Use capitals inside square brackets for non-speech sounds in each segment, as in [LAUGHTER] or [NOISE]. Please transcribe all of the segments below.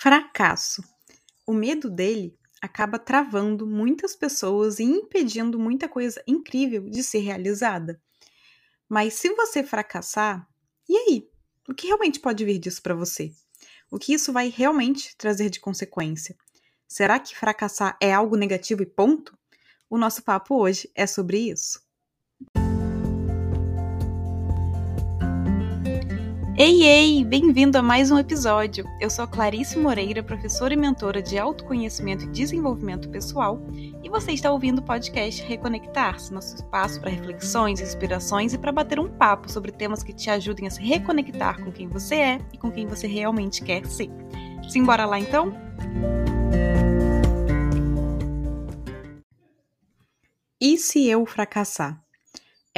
Fracasso. O medo dele acaba travando muitas pessoas e impedindo muita coisa incrível de ser realizada. Mas se você fracassar, e aí? O que realmente pode vir disso para você? O que isso vai realmente trazer de consequência? Será que fracassar é algo negativo e ponto? O nosso papo hoje é sobre isso. Ei, ei! Bem-vindo a mais um episódio. Eu sou Clarice Moreira, professora e mentora de autoconhecimento e desenvolvimento pessoal, e você está ouvindo o podcast Reconectar-se, nosso espaço para reflexões, inspirações e para bater um papo sobre temas que te ajudem a se reconectar com quem você é e com quem você realmente quer ser. Simbora lá então? E se eu fracassar?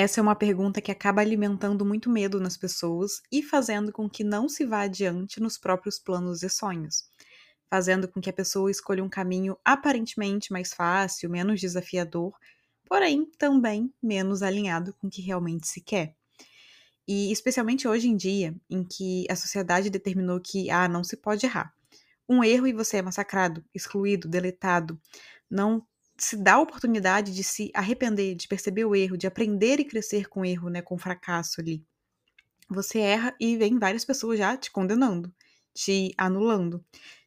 Essa é uma pergunta que acaba alimentando muito medo nas pessoas e fazendo com que não se vá adiante nos próprios planos e sonhos, fazendo com que a pessoa escolha um caminho aparentemente mais fácil, menos desafiador, porém também menos alinhado com o que realmente se quer. E especialmente hoje em dia, em que a sociedade determinou que ah, não se pode errar. Um erro e você é massacrado, excluído, deletado. Não se dá a oportunidade de se arrepender, de perceber o erro, de aprender e crescer com o erro, né, com o fracasso ali. Você erra e vem várias pessoas já te condenando, te anulando,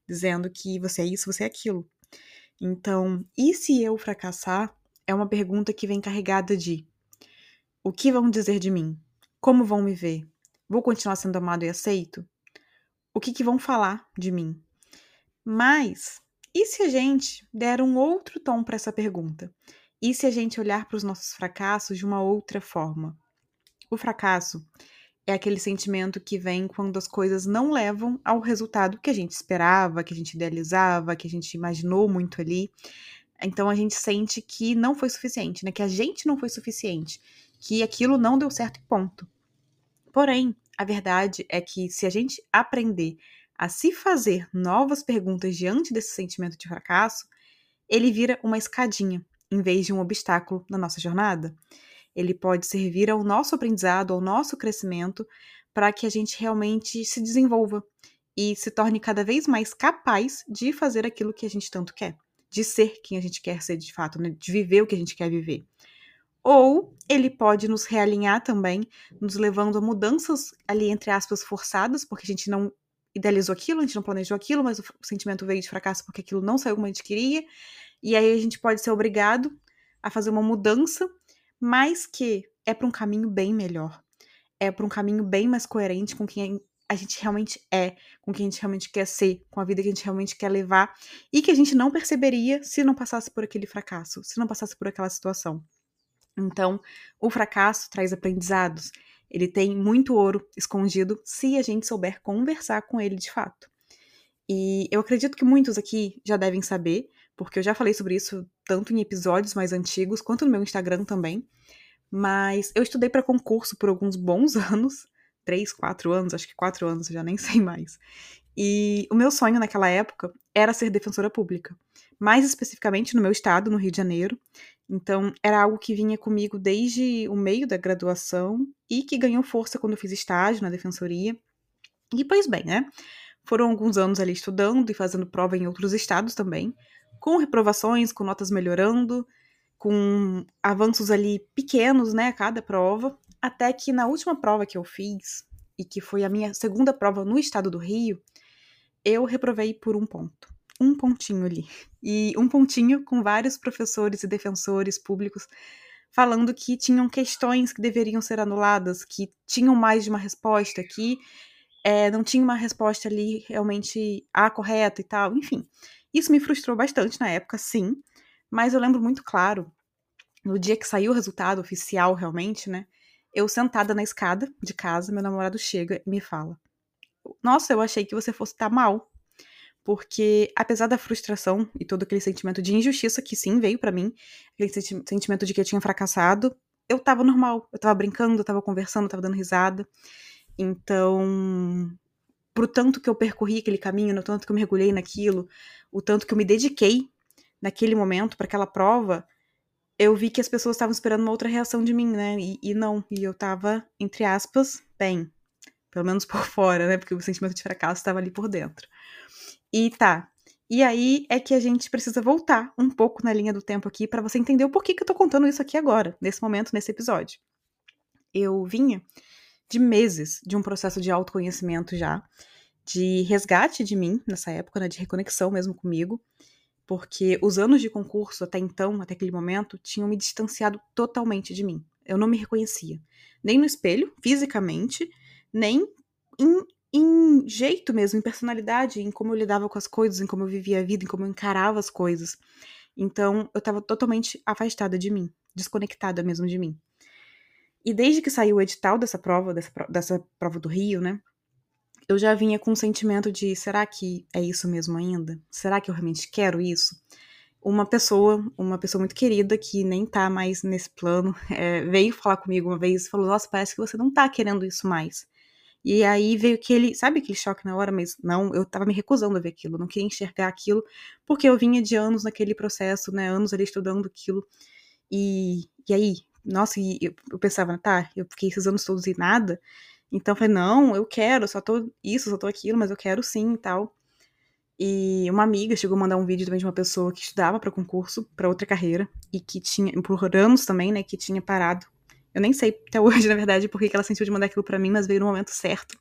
dizendo que você é isso, você é aquilo. Então, e se eu fracassar? É uma pergunta que vem carregada de: o que vão dizer de mim? Como vão me ver? Vou continuar sendo amado e aceito? O que, que vão falar de mim? Mas e se a gente der um outro tom para essa pergunta? E se a gente olhar para os nossos fracassos de uma outra forma? O fracasso é aquele sentimento que vem quando as coisas não levam ao resultado que a gente esperava, que a gente idealizava, que a gente imaginou muito ali. Então a gente sente que não foi suficiente, né? Que a gente não foi suficiente, que aquilo não deu certo ponto. Porém, a verdade é que se a gente aprender a se fazer novas perguntas diante desse sentimento de fracasso, ele vira uma escadinha em vez de um obstáculo na nossa jornada. Ele pode servir ao nosso aprendizado, ao nosso crescimento, para que a gente realmente se desenvolva e se torne cada vez mais capaz de fazer aquilo que a gente tanto quer, de ser quem a gente quer ser de fato, né? de viver o que a gente quer viver. Ou ele pode nos realinhar também, nos levando a mudanças ali, entre aspas, forçadas, porque a gente não idealizou aquilo, a gente não planejou aquilo, mas o sentimento veio de fracasso porque aquilo não saiu como a gente queria. E aí a gente pode ser obrigado a fazer uma mudança, mas que é para um caminho bem melhor. É para um caminho bem mais coerente com quem a gente realmente é, com quem a gente realmente quer ser, com a vida que a gente realmente quer levar e que a gente não perceberia se não passasse por aquele fracasso, se não passasse por aquela situação. Então, o fracasso traz aprendizados, ele tem muito ouro escondido se a gente souber conversar com ele de fato. E eu acredito que muitos aqui já devem saber, porque eu já falei sobre isso tanto em episódios mais antigos quanto no meu Instagram também. Mas eu estudei para concurso por alguns bons [LAUGHS] anos três, quatro anos, acho que quatro anos, já nem [LAUGHS] sei mais. E o meu sonho naquela época era ser defensora pública, mais especificamente no meu estado, no Rio de Janeiro. Então, era algo que vinha comigo desde o meio da graduação e que ganhou força quando eu fiz estágio na defensoria. E, pois bem, né? Foram alguns anos ali estudando e fazendo prova em outros estados também, com reprovações, com notas melhorando, com avanços ali pequenos, né, a cada prova, até que na última prova que eu fiz, e que foi a minha segunda prova no estado do Rio, eu reprovei por um ponto um pontinho ali. E um pontinho com vários professores e defensores públicos falando que tinham questões que deveriam ser anuladas, que tinham mais de uma resposta, que é, não tinha uma resposta ali realmente a correta e tal, enfim. Isso me frustrou bastante na época, sim, mas eu lembro muito claro, no dia que saiu o resultado oficial realmente, né? Eu sentada na escada de casa, meu namorado chega e me fala: Nossa, eu achei que você fosse estar tá mal porque apesar da frustração e todo aquele sentimento de injustiça que sim veio para mim, aquele sentimento de que eu tinha fracassado, eu tava normal, eu tava brincando, eu tava conversando, eu tava dando risada. Então, pro tanto que eu percorri aquele caminho, no tanto que eu mergulhei naquilo, o tanto que eu me dediquei naquele momento para aquela prova, eu vi que as pessoas estavam esperando uma outra reação de mim, né? E, e não, e eu tava, entre aspas, bem. Pelo menos [LAUGHS] por fora, né? Porque o sentimento de fracasso estava ali por dentro. E tá. E aí é que a gente precisa voltar um pouco na linha do tempo aqui para você entender o porquê que eu tô contando isso aqui agora, nesse momento, nesse episódio. Eu vinha de meses de um processo de autoconhecimento já, de resgate de mim nessa época, né, de reconexão mesmo comigo, porque os anos de concurso até então, até aquele momento, tinham me distanciado totalmente de mim. Eu não me reconhecia, nem no espelho, fisicamente, nem em, em jeito mesmo, em personalidade, em como eu lidava com as coisas, em como eu vivia a vida, em como eu encarava as coisas. Então, eu estava totalmente afastada de mim, desconectada mesmo de mim. E desde que saiu o edital dessa prova, dessa, dessa prova do Rio, né? Eu já vinha com um sentimento de: será que é isso mesmo ainda? Será que eu realmente quero isso? Uma pessoa, uma pessoa muito querida, que nem tá mais nesse plano, é, [LAUGHS] veio falar comigo uma vez e falou: Nossa, parece que você não tá querendo isso mais. E aí veio aquele, sabe aquele choque na hora, mas não, eu tava me recusando a ver aquilo, não queria enxergar aquilo, porque eu vinha de anos naquele processo, né, anos ali estudando aquilo. E, e aí, nossa, e eu, eu pensava, tá, eu fiquei esses anos todos e nada. Então eu falei, não, eu quero, só tô isso, só tô aquilo, mas eu quero sim e tal. E uma amiga chegou a mandar um vídeo também de uma pessoa que estudava para concurso, para outra carreira, e que tinha, por anos também, né, que tinha parado. Eu nem sei até [LAUGHS] hoje, na verdade, porque ela sentiu de mandar aquilo para mim, mas veio no momento certo.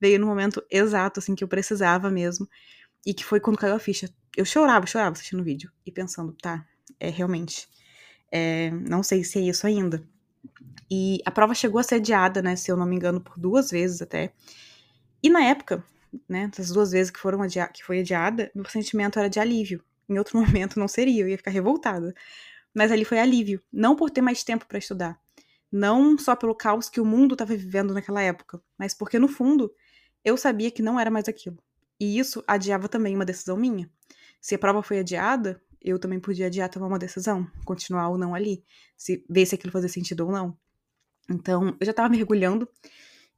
Veio no momento exato, assim, que eu precisava mesmo. E que foi quando caiu a ficha. Eu chorava, chorava assistindo o vídeo. E pensando, tá, é realmente. É, não sei se é isso ainda. E a prova chegou a ser adiada, né? Se eu não me engano, por duas vezes até. E na época, né? Essas duas vezes que foram que foi adiada, meu sentimento era de alívio. Em outro [LAUGHS] momento não seria, eu ia ficar revoltada. Mas ali foi alívio, não por ter mais tempo para estudar, não só pelo caos que o mundo estava vivendo naquela época, mas porque no fundo eu sabia que não era mais aquilo. E isso adiava também uma decisão minha. Se a prova foi adiada, eu também podia adiar tomar uma decisão, continuar ou não ali, se ver se aquilo fazia sentido ou não. Então, eu já estava mergulhando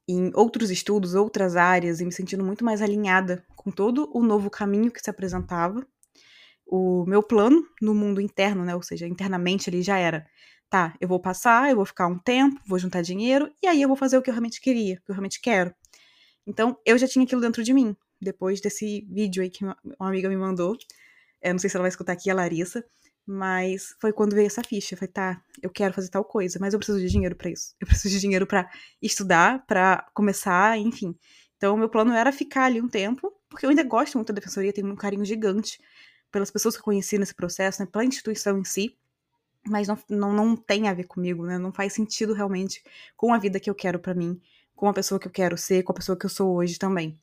em outros estudos, outras áreas, e me sentindo muito mais alinhada com todo o novo caminho que se apresentava. O meu plano no mundo interno, né, ou seja, internamente ali já era, tá, eu vou passar, eu vou ficar um tempo, vou juntar dinheiro, e aí eu vou fazer o que eu realmente queria, o que eu realmente quero. Então, eu já tinha aquilo dentro de mim, depois desse vídeo aí que uma amiga me mandou, eu não sei se ela vai escutar aqui, a Larissa. Mas foi quando veio essa ficha. Foi, tá, eu quero fazer tal coisa, mas eu preciso de dinheiro para isso. Eu preciso de dinheiro para estudar, para começar, enfim. Então, meu plano era ficar ali um tempo, porque eu ainda gosto muito da defensoria, tenho um carinho gigante pelas pessoas que eu conheci nesse processo, né, pela instituição em si, mas não, não, não tem a ver comigo, né? Não faz sentido realmente com a vida que eu quero para mim, com a pessoa que eu quero ser, com a pessoa que eu sou hoje também.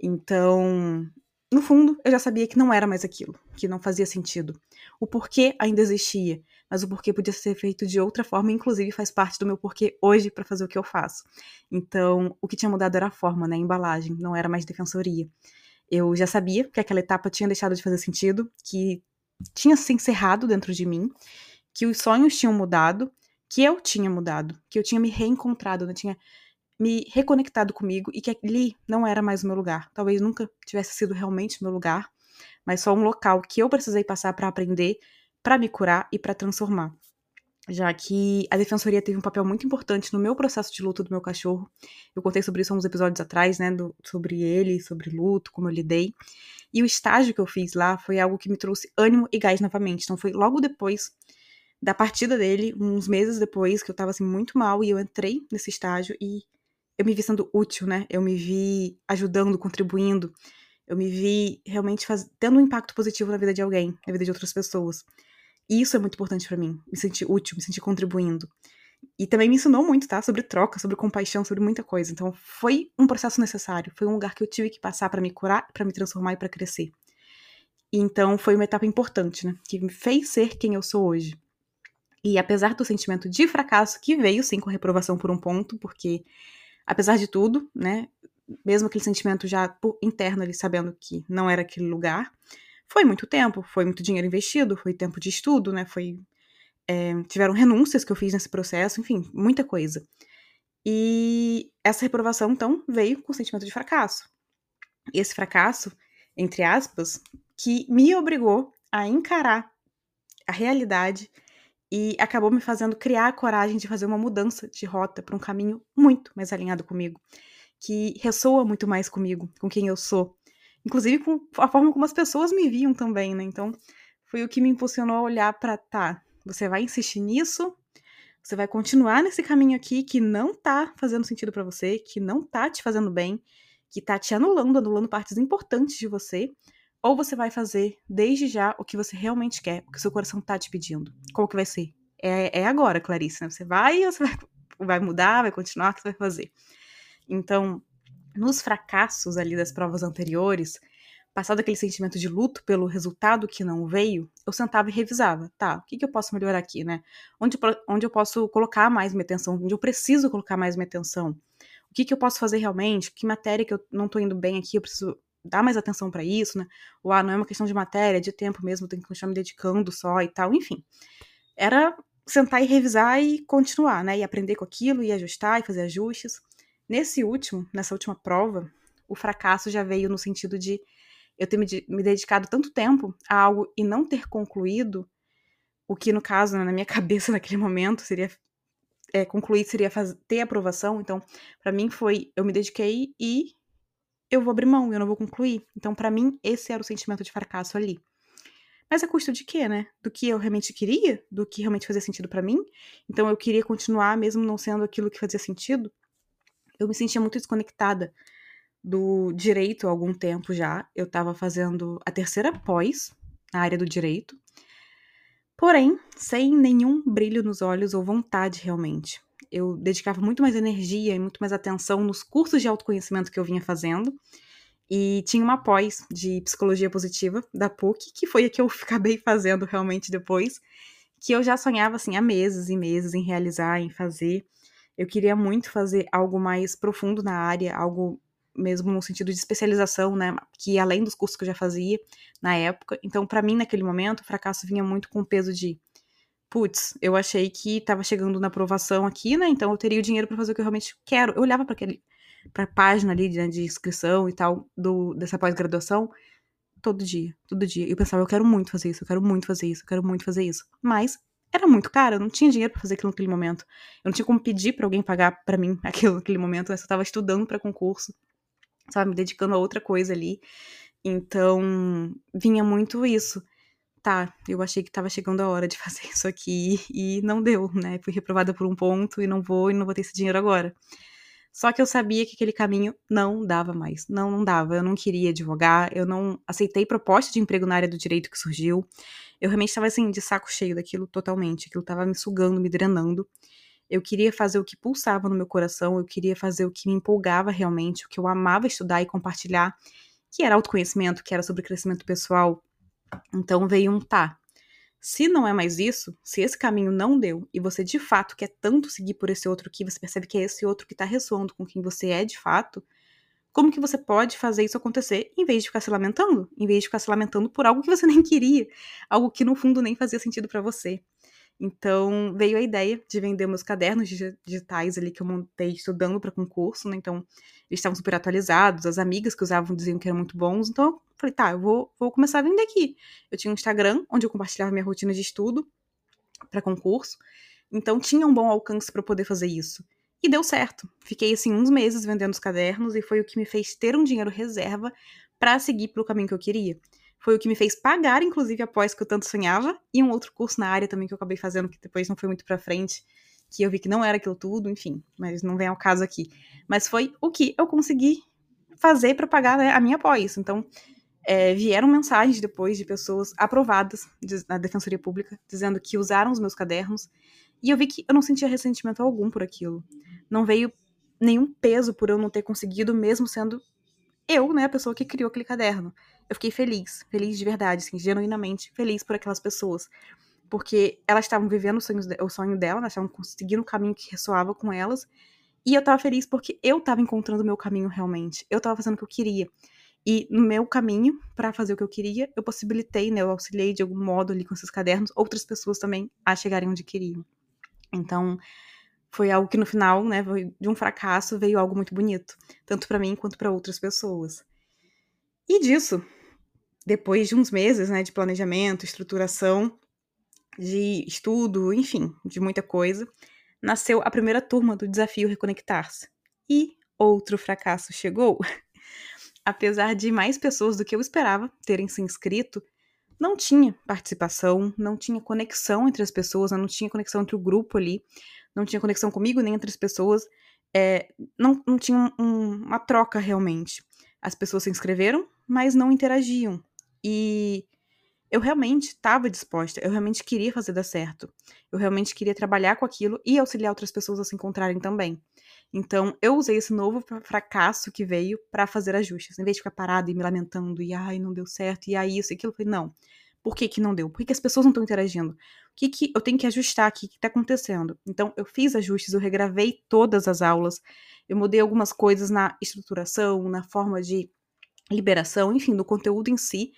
Então, no fundo, eu já sabia que não era mais aquilo, que não fazia sentido. O porquê ainda existia, mas o porquê podia ser feito de outra forma, inclusive faz parte do meu porquê hoje para fazer o que eu faço. Então, o que tinha mudado era a forma, né, a embalagem, não era mais defensoria. Eu já sabia que aquela etapa tinha deixado de fazer sentido, que tinha se encerrado dentro de mim, que os sonhos tinham mudado, que eu tinha mudado, que eu tinha me reencontrado, né, tinha me reconectado comigo e que ali não era mais o meu lugar. Talvez nunca tivesse sido realmente o meu lugar, mas só um local que eu precisei passar para aprender, para me curar e para transformar. Já que a defensoria teve um papel muito importante no meu processo de luto do meu cachorro. Eu contei sobre isso há uns episódios atrás, né? Do, sobre ele, sobre luto, como eu lidei. E o estágio que eu fiz lá foi algo que me trouxe ânimo e gás novamente. Então foi logo depois da partida dele, uns meses depois, que eu tava assim muito mal, e eu entrei nesse estágio e eu me vi sendo útil, né? Eu me vi ajudando, contribuindo. Eu me vi realmente faz... tendo um impacto positivo na vida de alguém, na vida de outras pessoas. E isso é muito importante para mim, me sentir útil, me sentir contribuindo. E também me ensinou muito, tá? Sobre troca, sobre compaixão, sobre muita coisa. Então foi um processo necessário, foi um lugar que eu tive que passar para me curar, para me transformar e para crescer. Então foi uma etapa importante, né? Que me fez ser quem eu sou hoje. E apesar do sentimento de fracasso que veio sim com reprovação por um ponto, porque apesar de tudo, né, mesmo aquele sentimento já interno ali, sabendo que não era aquele lugar, foi muito tempo, foi muito dinheiro investido, foi tempo de estudo, né, foi... É, tiveram renúncias que eu fiz nesse processo, enfim, muita coisa. E essa reprovação, então, veio com o sentimento de fracasso. Esse fracasso, entre aspas, que me obrigou a encarar a realidade e acabou me fazendo criar a coragem de fazer uma mudança de rota para um caminho muito mais alinhado comigo, que ressoa muito mais comigo, com quem eu sou. inclusive com a forma como as pessoas me viam também, né? Então, foi o que me impulsionou a olhar para tá, você vai insistir nisso? Você vai continuar nesse caminho aqui que não tá fazendo sentido para você, que não tá te fazendo bem, que tá te anulando, anulando partes importantes de você, ou você vai fazer desde já o que você realmente quer, o que seu coração tá te pedindo. Qual que vai ser? É, é agora, Clarice, né? Você vai ou você vai, vai mudar, vai continuar, o que você vai fazer? Então, nos fracassos ali das provas anteriores, passado aquele sentimento de luto pelo resultado que não veio, eu sentava e revisava. Tá, o que, que eu posso melhorar aqui, né? Onde, onde eu posso colocar mais minha atenção? Onde eu preciso colocar mais minha atenção? O que, que eu posso fazer realmente? Que matéria que eu não tô indo bem aqui, eu preciso dar mais atenção para isso, né? Ou, ah, não é uma questão de matéria, é de tempo mesmo, tenho que continuar me dedicando só e tal, enfim. Era sentar e revisar e continuar, né? E aprender com aquilo, e ajustar e fazer ajustes. Nesse último, nessa última prova, o fracasso já veio no sentido de eu ter me, dedicado tanto tempo a algo e não ter concluído, o que no caso, né, na minha [LAUGHS] cabeça naquele momento, seria é, concluir, seria faz, ter aprovação. Então, para mim foi, eu me dediquei e eu vou abrir mão, eu não vou concluir. Então, para mim, esse era o sentimento de fracasso ali. Mas a custo de quê, né? Do que eu realmente queria, do que realmente fazia sentido para mim. Então, eu queria continuar mesmo não sendo aquilo que fazia sentido. Eu me sentia muito desconectada do direito há algum tempo já. Eu estava fazendo a terceira pós na área do direito, porém, sem nenhum brilho nos olhos ou vontade realmente. Eu dedicava muito mais energia e muito mais atenção nos cursos de autoconhecimento que eu vinha fazendo. E tinha uma pós de psicologia positiva da PUC, que foi a que eu [LAUGHS] acabei fazendo realmente depois, que eu já sonhava assim há meses e meses em realizar, em fazer. Eu queria muito fazer algo mais profundo na área, algo mesmo no sentido de especialização, né, que além dos cursos que eu já fazia na época. Então, para mim, naquele momento, o fracasso vinha muito com o peso de putz, eu achei que estava chegando na aprovação aqui, né? Então eu teria o dinheiro para fazer o que eu realmente quero. Eu olhava para aquele para página ali de, de, inscrição e tal do dessa pós-graduação todo dia, todo dia. Eu pensava, eu quero muito fazer isso, eu quero muito fazer isso, eu quero muito fazer isso. Mas era muito caro, eu não tinha dinheiro para fazer aquilo naquele momento. Eu não tinha como pedir para alguém pagar para mim [LAUGHS] aquilo naquele momento, né? eu estava estudando para concurso sabe, me dedicando a outra coisa ali. Então, vinha muito isso. Tá, eu achei que tava chegando a hora de [LAUGHS] fazer isso aqui e não deu, né? Fui reprovada por um ponto e não vou e não vou ter esse dinheiro agora. Só que eu sabia que aquele caminho não dava mais. Não, não dava. Eu não queria advogar, eu não aceitei proposta de emprego na área do direito que surgiu. Eu realmente estava assim, de saco cheio daquilo totalmente. Aquilo tava me sugando, me drenando. Eu queria fazer o que pulsava no meu coração, eu queria fazer o que me empolgava realmente, o que eu amava estudar e compartilhar, que era autoconhecimento, que era sobre crescimento pessoal. Então veio um tá. Se não é mais isso, se esse caminho não deu e você de fato quer tanto seguir por esse outro que você percebe que é esse outro que tá ressoando com quem você é de fato, como que você pode fazer isso acontecer em vez de ficar se lamentando? Em vez de ficar se lamentando por algo que você [LAUGHS] nem queria, algo que no fundo nem fazia sentido para você. Então veio a ideia de vender meus cadernos digitais ali que eu montei estudando para concurso, né? Então eles estavam super atualizados, as amigas que usavam diziam que eram muito bons, então eu falei, tá, eu vou, vou começar a vender aqui. Eu tinha um Instagram onde eu compartilhava minha rotina de estudo para concurso, então tinha um bom alcance para poder fazer isso. E deu certo. Fiquei assim uns meses vendendo os cadernos e foi o que me fez ter um dinheiro reserva para seguir pelo caminho que eu queria. Foi o que me fez pagar, inclusive, a pós que eu tanto sonhava, e um outro curso na área também que eu acabei fazendo, que depois não foi muito pra frente, que eu vi que não era aquilo tudo, enfim, mas não vem ao caso aqui. Mas foi o que eu consegui fazer para pagar né, a minha pós. Então, é, vieram mensagens depois de pessoas aprovadas na Defensoria Pública, dizendo que usaram os meus cadernos, e eu vi que eu não sentia ressentimento algum por aquilo. Não veio nenhum peso por eu não ter conseguido, mesmo sendo eu, né, a pessoa que criou aquele caderno eu fiquei feliz, feliz de verdade, assim, genuinamente feliz por aquelas pessoas. Porque elas estavam vivendo o sonho, dela, elas estavam conseguindo o caminho que ressoava com elas. E eu tava feliz porque eu tava encontrando o meu caminho realmente. Eu tava fazendo o que eu queria. E no meu caminho, para fazer o que eu queria, eu possibilitei, né, eu auxiliei de algum modo ali com esses cadernos, outras pessoas também a chegarem onde queriam. Então, foi algo que no final, né, de um fracasso veio algo muito bonito, tanto para mim quanto para outras pessoas. E disso, depois de uns meses né, de planejamento, estruturação, de estudo, enfim, de muita coisa, nasceu a primeira turma do desafio Reconectar-se. E outro fracasso chegou. [LAUGHS] apesar de mais pessoas do que eu esperava terem se inscrito, não tinha participação, não tinha conexão entre as pessoas, não tinha conexão entre o grupo ali, não tinha conexão comigo nem entre as pessoas, é, não, não tinha um, uma troca realmente. As pessoas se inscreveram, mas não interagiam. E eu realmente estava disposta, eu realmente queria fazer dar certo. Eu realmente queria trabalhar com aquilo e auxiliar outras pessoas a se encontrarem também. Então, eu usei esse novo fracasso que veio para fazer ajustes. Em vez de ficar parada e me lamentando, e ai, não deu certo, e aí isso e aquilo, eu falei, não. Por que que não deu? Por que, que as pessoas não estão interagindo? O que que eu tenho que ajustar aqui? O que está acontecendo? Então, eu fiz ajustes, eu regravei todas as aulas, eu mudei algumas coisas na estruturação, na forma de liberação, enfim, do conteúdo em si.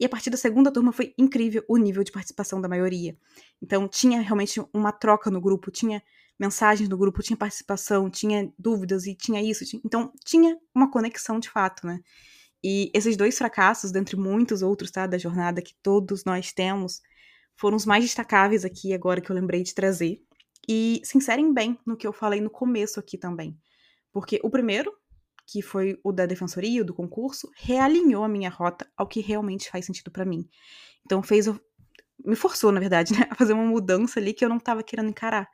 E a partir da segunda turma foi incrível o nível de participação da maioria. Então, tinha realmente uma troca no grupo, tinha mensagens no grupo, tinha participação, tinha dúvidas e tinha isso. Tinha... Então, tinha uma conexão de fato, né? E esses dois fracassos, dentre muitos outros, tá, da jornada que todos nós temos, foram os mais destacáveis aqui agora que eu lembrei de trazer. E se inserem bem no que eu falei no começo aqui também. Porque o primeiro que foi o da defensoria, do concurso, realinhou a minha rota ao que realmente faz sentido para mim. Então fez me forçou, na verdade, [LAUGHS] né, a fazer uma mudança ali que eu não estava querendo encarar,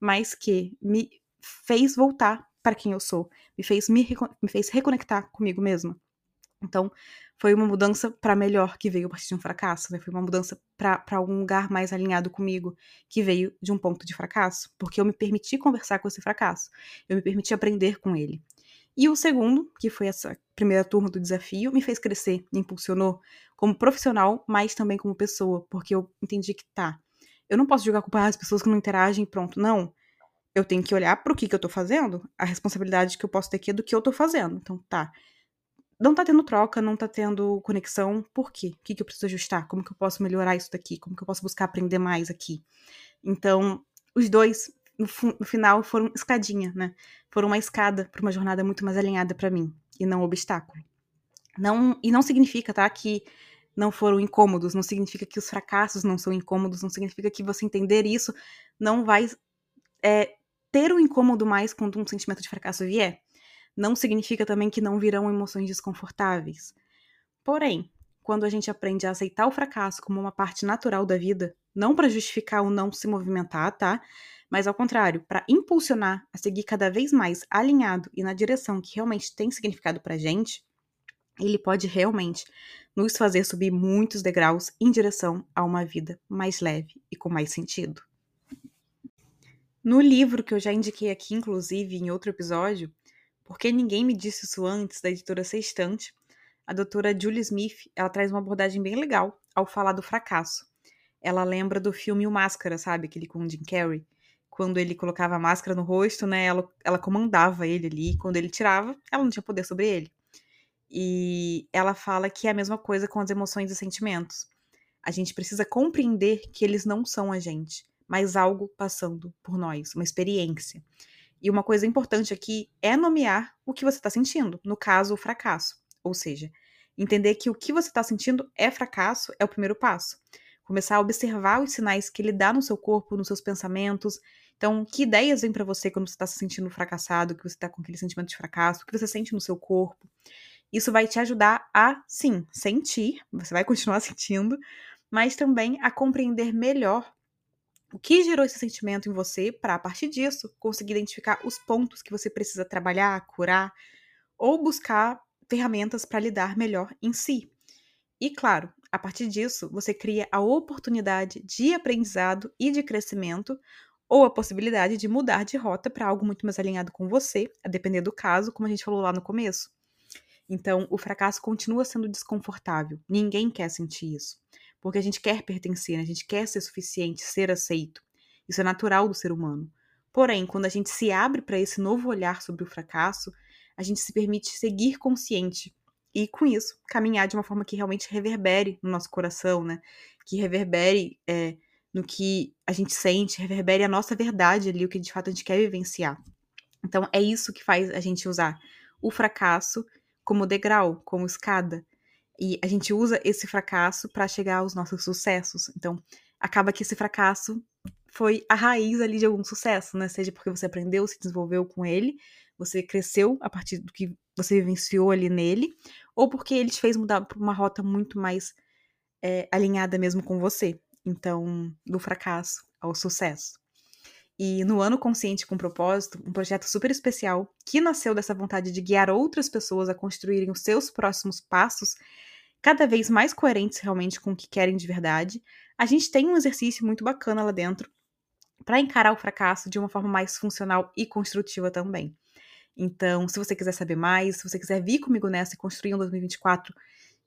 mas que me fez voltar para quem eu sou, me fez me, me fez reconectar comigo mesma. Então, foi uma mudança para melhor que veio a partir de um fracasso, né? Foi uma mudança para algum lugar mais alinhado comigo, que veio de um ponto de fracasso, porque eu me permiti conversar com esse fracasso, eu me permiti aprender com ele. E o segundo, que foi essa primeira turma do desafio, me fez crescer, me impulsionou como profissional, mas também como pessoa, porque eu entendi que tá. Eu não posso jogar culpa às pessoas que não interagem, pronto. Não. Eu tenho que olhar pro que, que eu tô fazendo, a responsabilidade que eu posso ter aqui é do que eu tô fazendo. Então, tá. Não tá tendo troca, não tá tendo conexão, por quê? O que, que eu preciso ajustar? Como que eu posso melhorar isso daqui? Como que eu posso buscar aprender mais aqui? Então, os dois no, no final foram escadinha, né? Foram uma escada para uma jornada muito mais alinhada para mim e não um obstáculo. Não, e não significa, tá, que não foram incômodos, não significa que os fracassos não são incômodos, não significa que você entender isso não vai é, ter um incômodo mais quando um sentimento de fracasso vier. Não significa também que não virão emoções desconfortáveis. Porém, quando a gente aprende a aceitar o fracasso como uma parte natural da vida, não para justificar o não se movimentar, tá? mas ao contrário, para impulsionar a seguir cada vez mais alinhado e na direção que realmente tem significado para gente, ele pode realmente nos fazer subir muitos degraus em direção a uma vida mais leve e com mais sentido. No livro que eu já indiquei aqui, inclusive em outro episódio, Porque Ninguém Me Disse Isso Antes, da editora Sextante, a doutora Julie Smith ela traz uma abordagem bem legal ao falar do fracasso. Ela lembra do filme O Máscara, sabe? Aquele com o Jim Carrey, quando ele colocava a máscara no rosto, né, ela, ela comandava ele ali. Quando ele tirava, ela não tinha poder sobre ele. E ela fala que é a mesma coisa com as emoções e sentimentos. A gente precisa compreender que eles não são a gente, mas algo passando por nós, uma experiência. E uma coisa importante aqui é nomear o que você está sentindo, no caso, o fracasso. Ou seja, entender que o que você está sentindo é fracasso é o primeiro passo. Começar a observar os sinais que ele dá no seu corpo, nos seus pensamentos, então, que ideias vêm para você quando você está se sentindo fracassado, que você está com aquele sentimento de fracasso, o que você sente no seu corpo? Isso vai te ajudar a, sim, sentir, você vai continuar [LAUGHS] sentindo, mas também a compreender melhor o que gerou esse sentimento em você, para a partir disso conseguir identificar os pontos que você precisa trabalhar, curar ou buscar ferramentas para lidar melhor em si. E claro, a partir disso, você cria a oportunidade de aprendizado e de crescimento, ou a possibilidade de mudar de rota para algo muito mais alinhado com você, a depender do caso, como a gente falou lá no começo. Então, o fracasso continua sendo desconfortável. Ninguém quer sentir isso. Porque a gente quer pertencer, né? a gente quer ser suficiente, ser aceito. Isso é natural do ser humano. Porém, quando a gente se abre para esse novo olhar sobre o fracasso, a gente se permite seguir consciente e, com isso, caminhar de uma forma que realmente reverbere no nosso coração, né? Que reverbere é, no que a gente sente, reverbere a nossa verdade ali, o que de fato a gente quer vivenciar. Então é isso que faz a gente usar o fracasso como degrau, como escada. E a gente usa esse fracasso para chegar aos nossos sucessos. Então, acaba que esse fracasso foi a raiz ali de algum sucesso, né? Seja porque você aprendeu, se desenvolveu com ele, você cresceu a partir do que você vivenciou ali nele, ou porque ele te fez mudar para uma rota muito mais é, alinhada mesmo com você. Então, do fracasso ao sucesso. E no Ano Consciente com Propósito, um projeto super especial que nasceu dessa vontade de guiar outras pessoas a construírem os seus próximos passos, cada vez mais coerentes realmente com o que querem de verdade, a gente tem um exercício muito bacana lá dentro para encarar o fracasso de uma forma mais funcional e construtiva também. Então, se você quiser saber mais, se você quiser vir comigo nessa e construir um 2024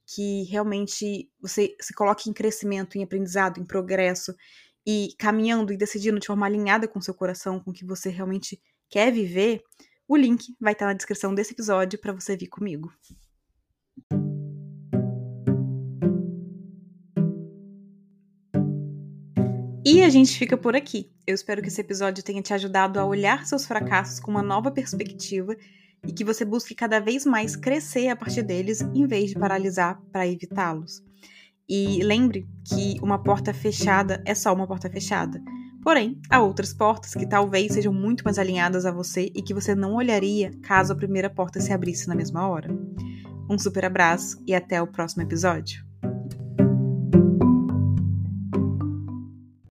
que realmente você se coloque em crescimento, em aprendizado, em progresso e caminhando e decidindo de forma alinhada com seu coração, com o que você realmente quer viver, o link vai estar na descrição desse episódio para você vir comigo. E a gente fica por aqui. Eu espero que esse episódio tenha te ajudado a olhar seus fracassos com uma nova perspectiva e que você busque cada vez mais crescer a partir deles em vez de paralisar para evitá-los. E lembre que uma porta fechada é só uma porta fechada. Porém, há outras portas que talvez sejam muito mais alinhadas a você e que você não olharia caso a primeira porta se abrisse na mesma hora. Um super abraço e até o próximo episódio.